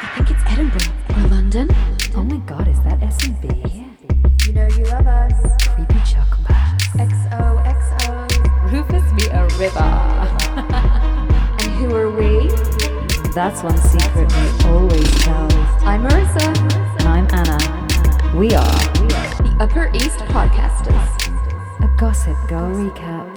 I think it's Edinburgh or London? Oh my god, is that S&B? You know you love us. Creepy Chuck Bass. XOXO. Rufus be a river. And who are we? That's one secret we always tell. I'm Marissa. And I'm Anna. We are The Upper East Podcasters. a Gossip Girl recap.